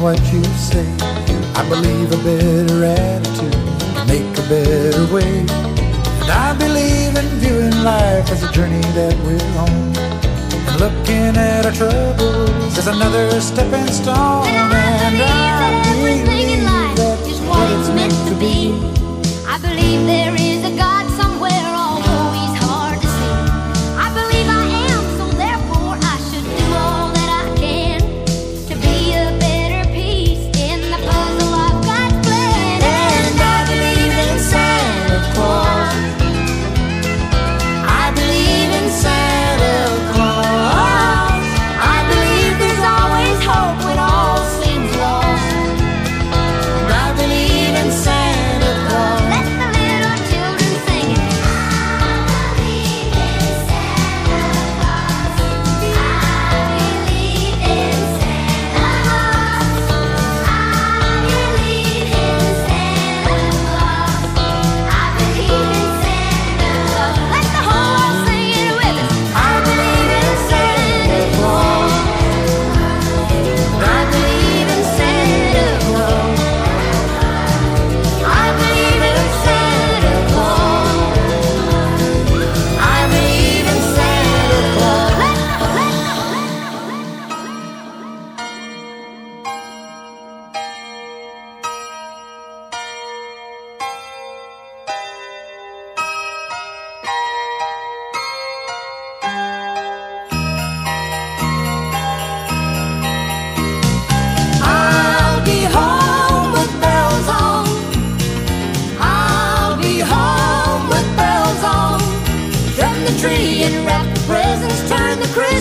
what you say. I believe a better attitude can make a better way. And I believe in viewing life as a journey that we're on. And looking at our troubles as another stepping stone. And I believe that everything in life is what it's meant to be. I believe there is.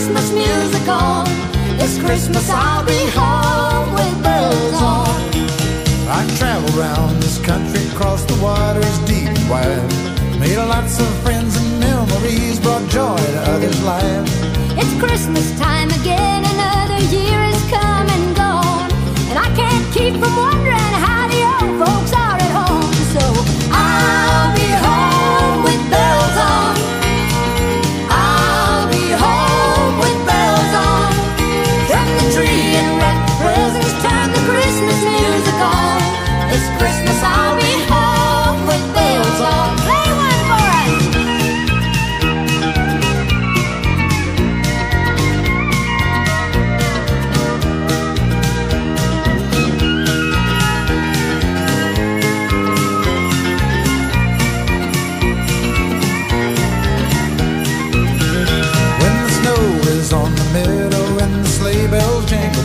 Christmas music on. This Christmas I'll be home with bells on. I traveled round this country, across the waters deep and wide. Made lots of friends and memories, brought joy to others' lives. It's Christmas time again, another year has come and gone. And I can't keep from watching.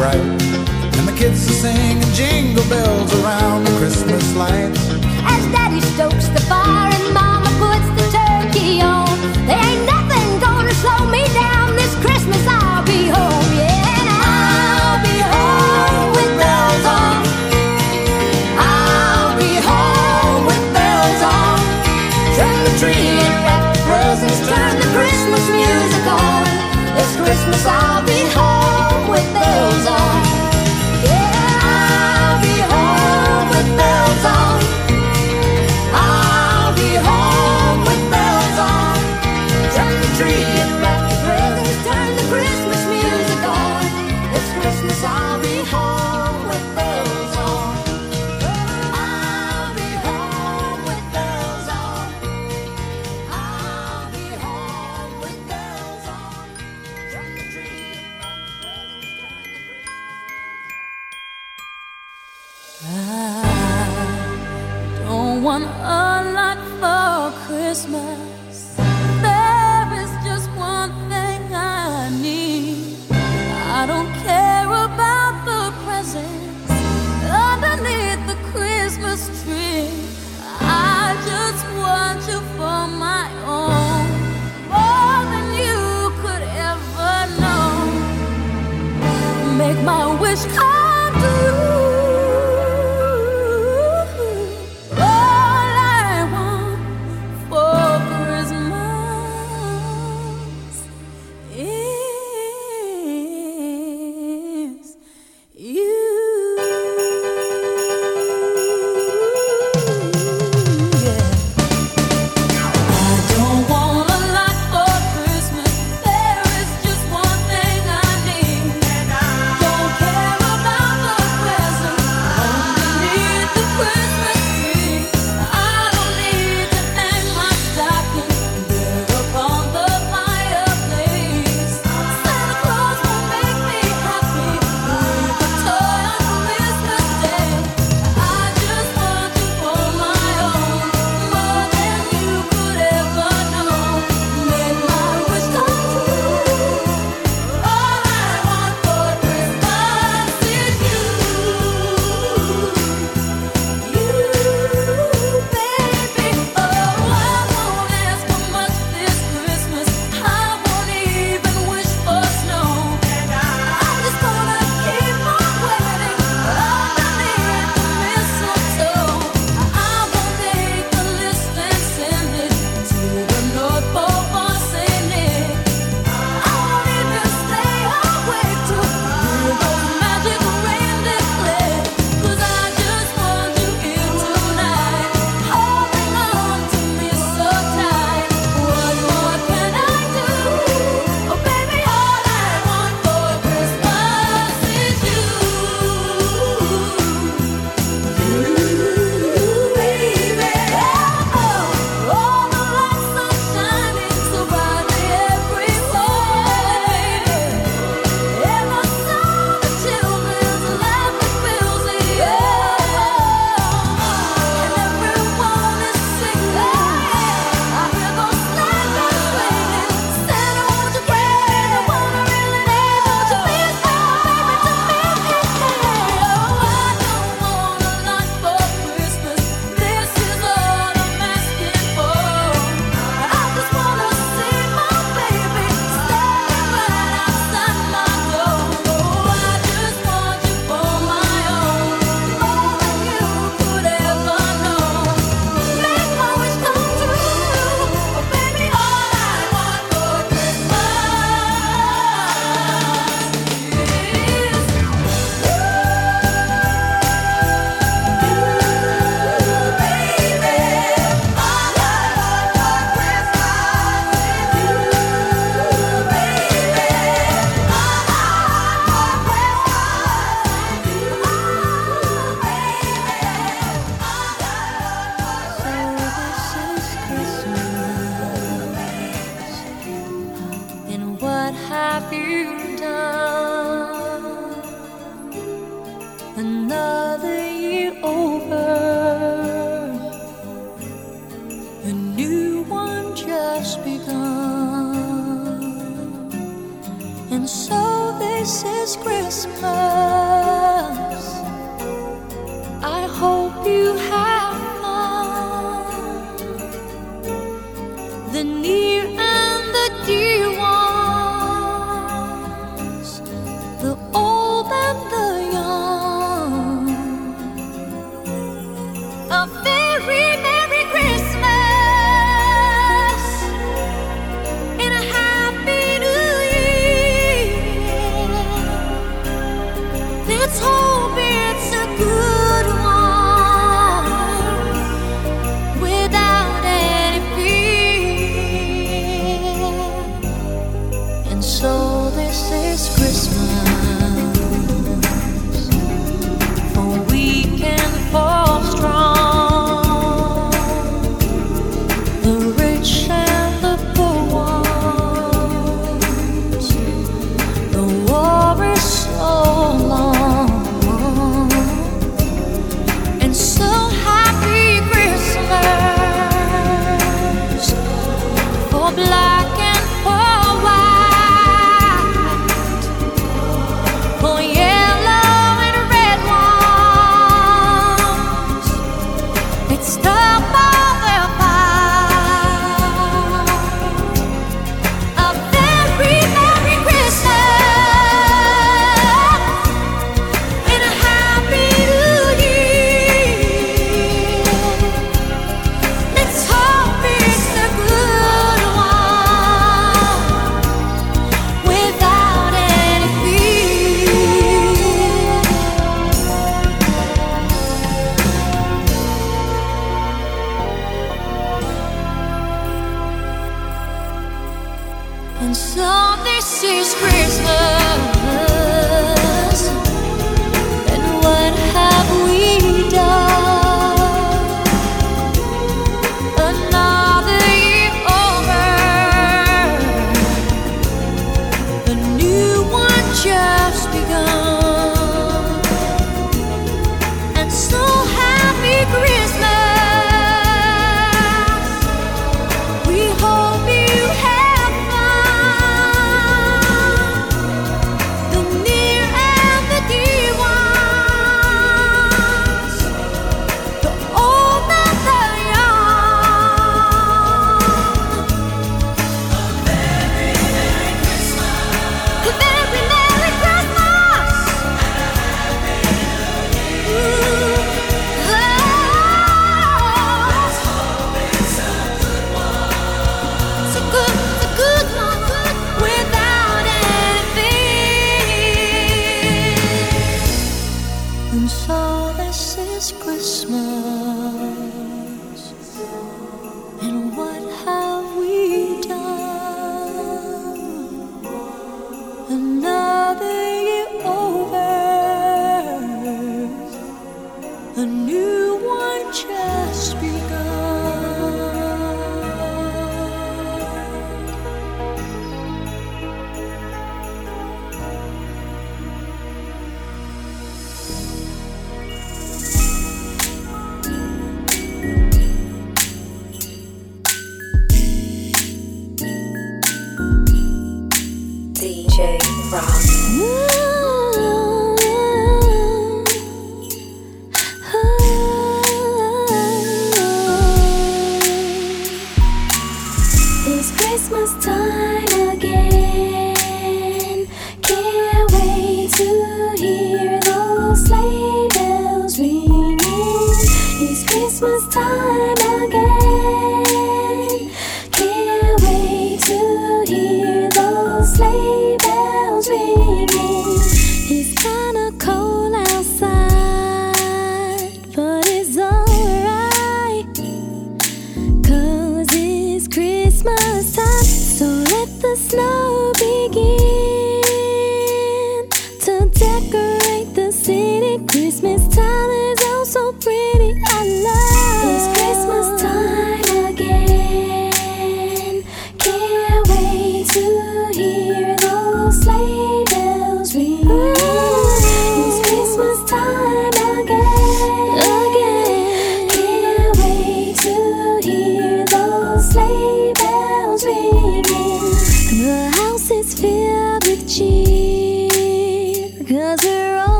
bright. And the kids are singing jingle bells.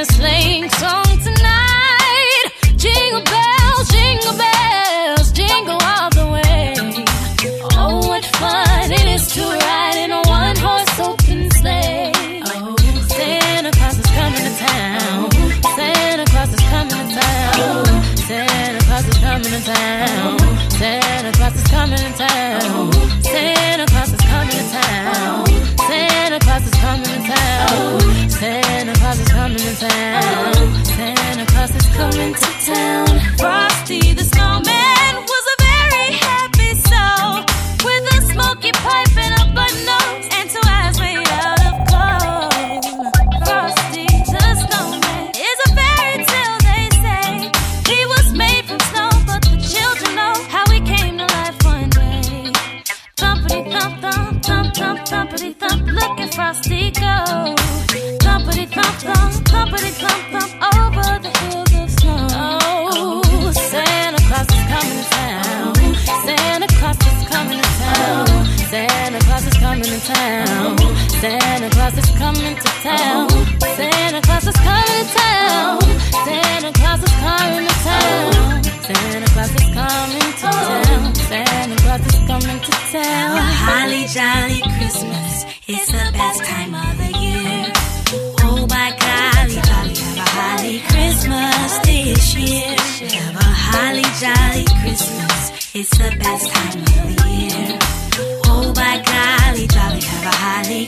a slang song tonight. Jingle bells, jingle bells, jingle all the way. Oh, what fun it is to ride in a one horse open sleigh. Oh, Santa Claus is coming to town. Santa Claus is coming to town. Santa Claus is coming to town. Santa Santa Claus is coming to town.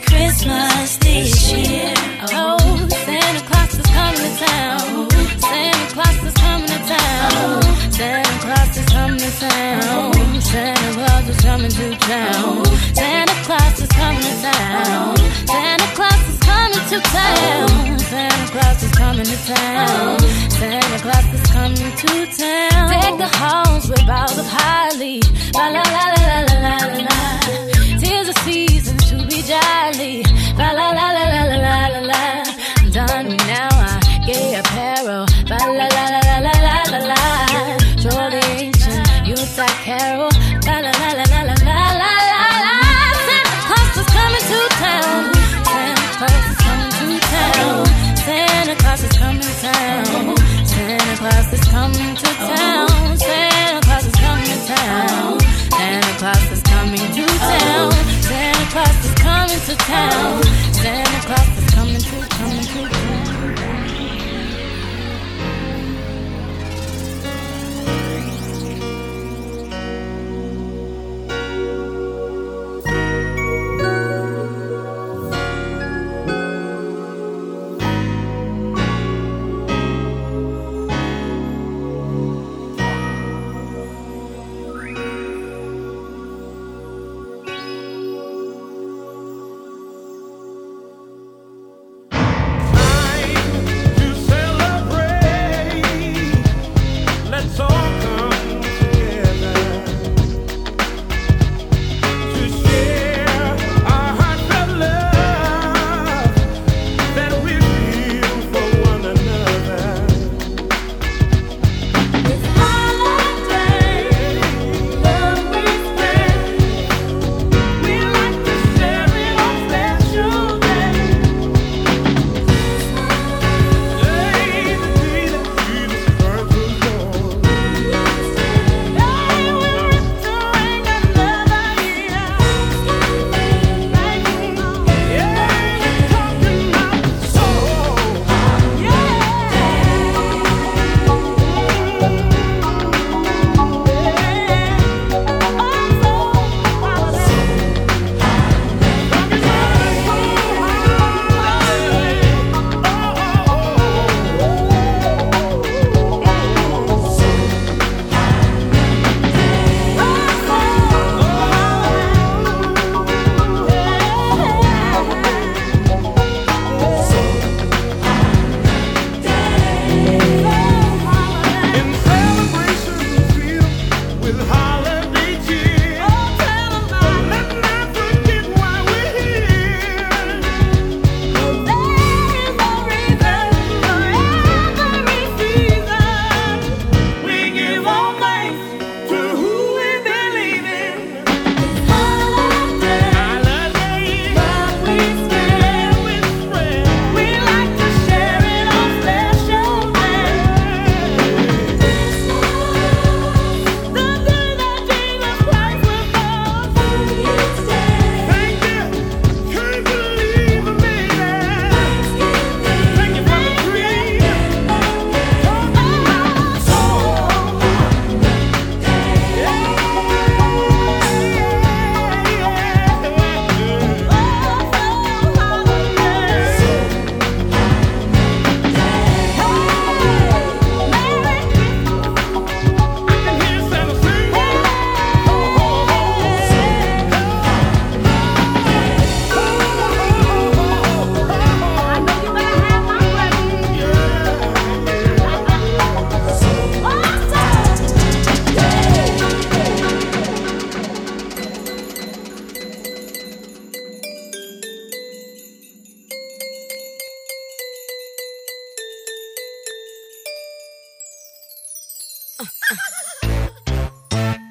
Christmas this year. Oh, Santa Claus is coming to town. Santa Claus is coming to town. Santa Claus is coming to town. Santa Claus is coming to town. Santa Claus is coming to town. Santa Claus is coming to town. Santa Claus is coming to town. Santa Claus is coming to town. Deck the halls with boughs of holly. La la la la la la la la valley.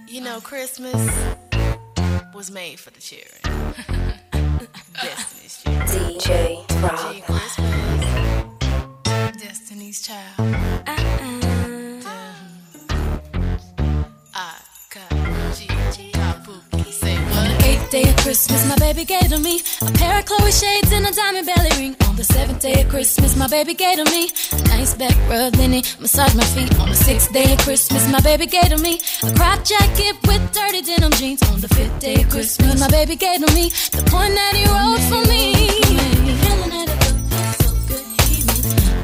You know, Christmas was made for the children. Destiny's Child. DJ G Rob. Christmas. Destiny's Child. I got Say what? Eighth day of Christmas, my baby gave to me a pair of Chloe shades and a diamond belly ring. On the seventh day of Christmas, my baby gave to me nice back rub, then he massaged my feet. On the sixth day of Christmas, my baby gave to me a crop jacket with dirty denim jeans. On the fifth day of Christmas, my baby gave to me the point that he wrote for it me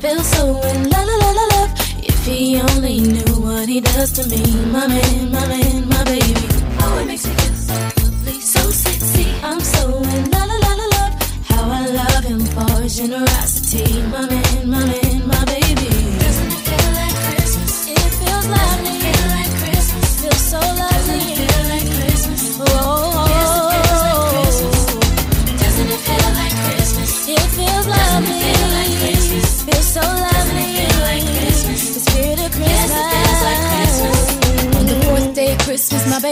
feel so in la la la la love. If he only knew what he does to me, my man, my man, my baby. Oh, it makes me feel so lovely, so sexy. I'm so in la la la la love. How I love him for his generosity, my man, my man,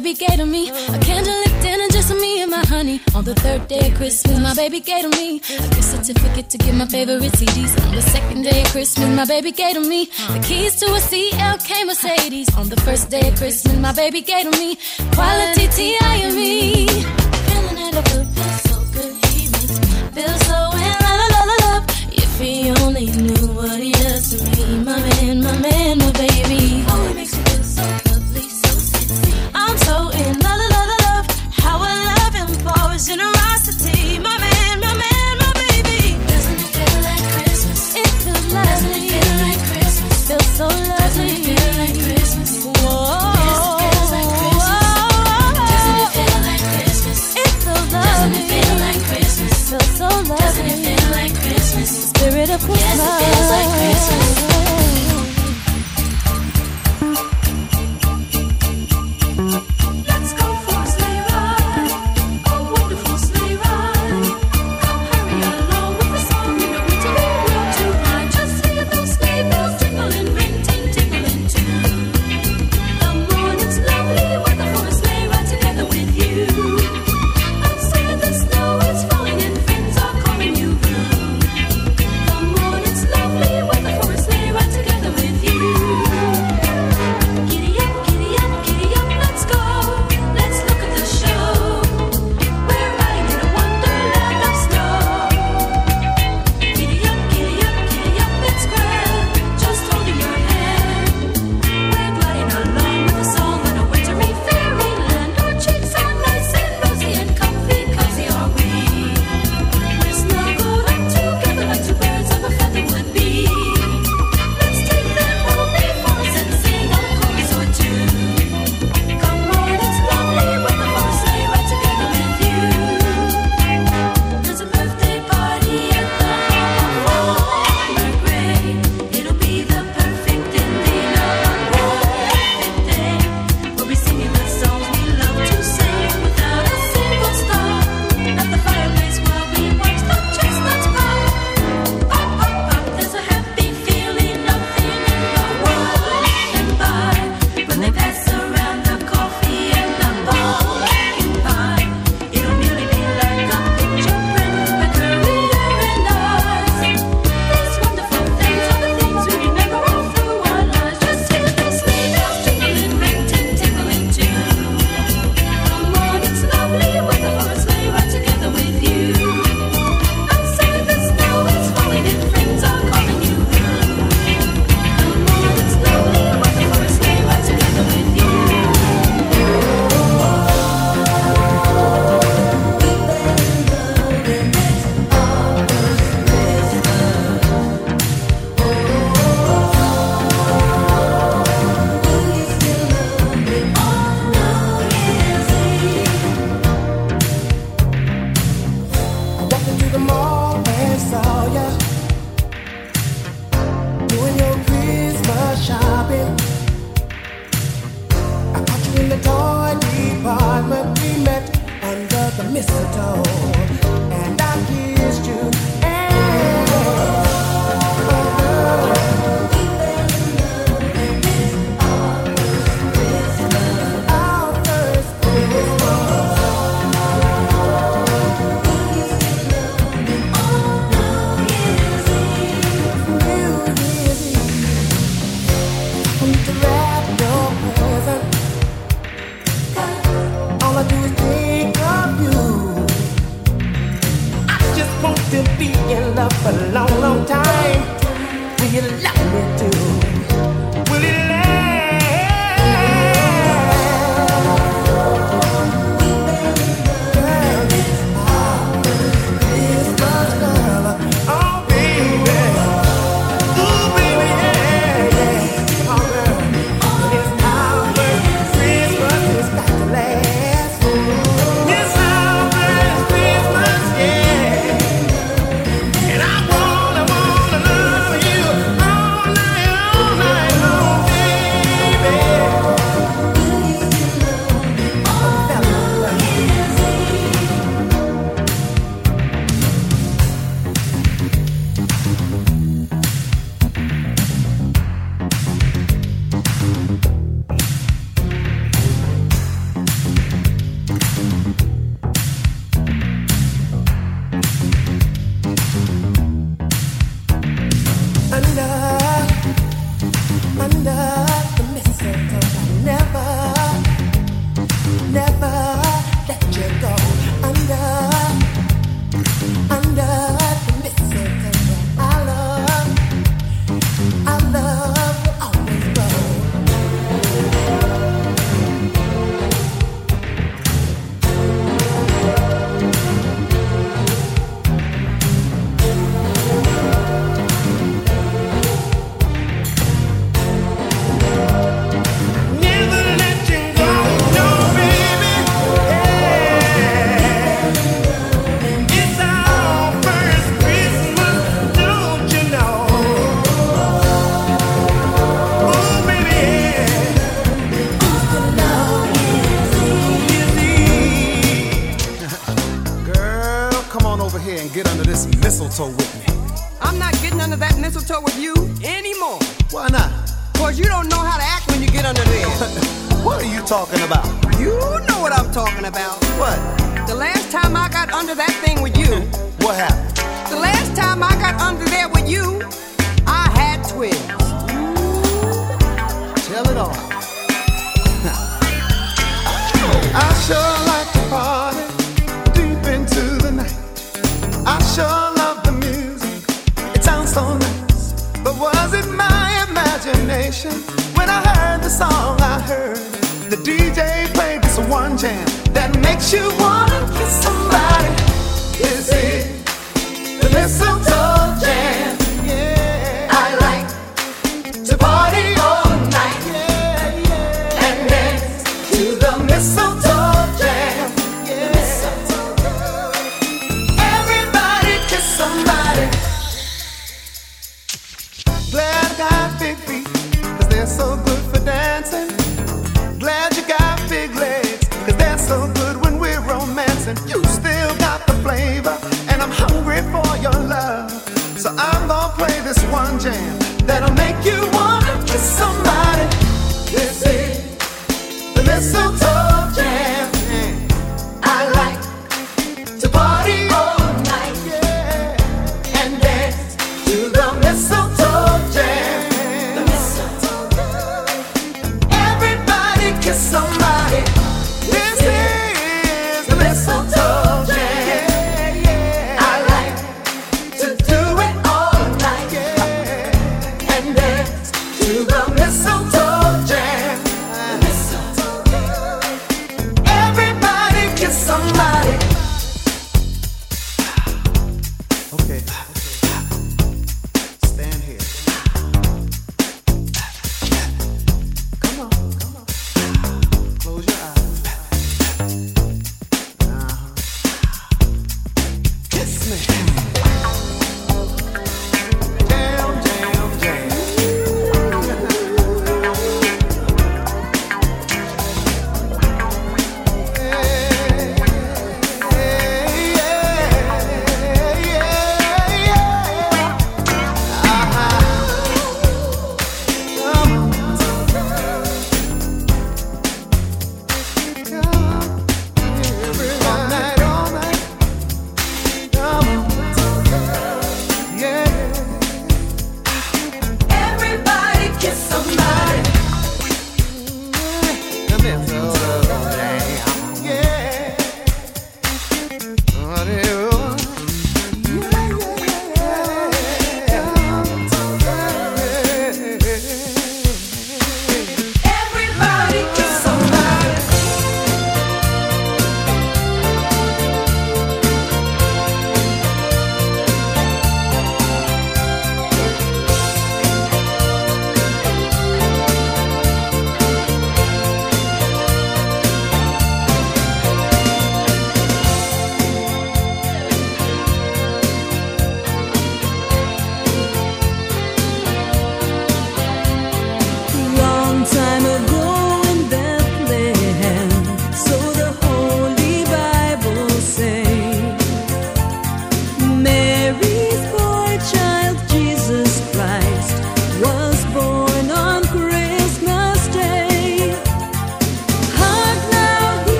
baby gave to me a candlelit dinner just for me and my honey. On the third day of Christmas, my baby gave to me a gift certificate to get my favorite CDs. On the second day of Christmas, my baby gave to me the keys to a CLK Mercedes. On the first day of Christmas, my baby gave to me quality T.I.M.E. Feeling that I feel so good, he makes me feel so in la la love. If he only knew what he does to me, my man, my man, my baby.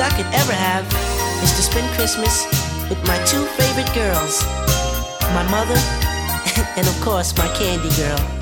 I could ever have is to spend Christmas with my two favorite girls, my mother and of course my candy girl.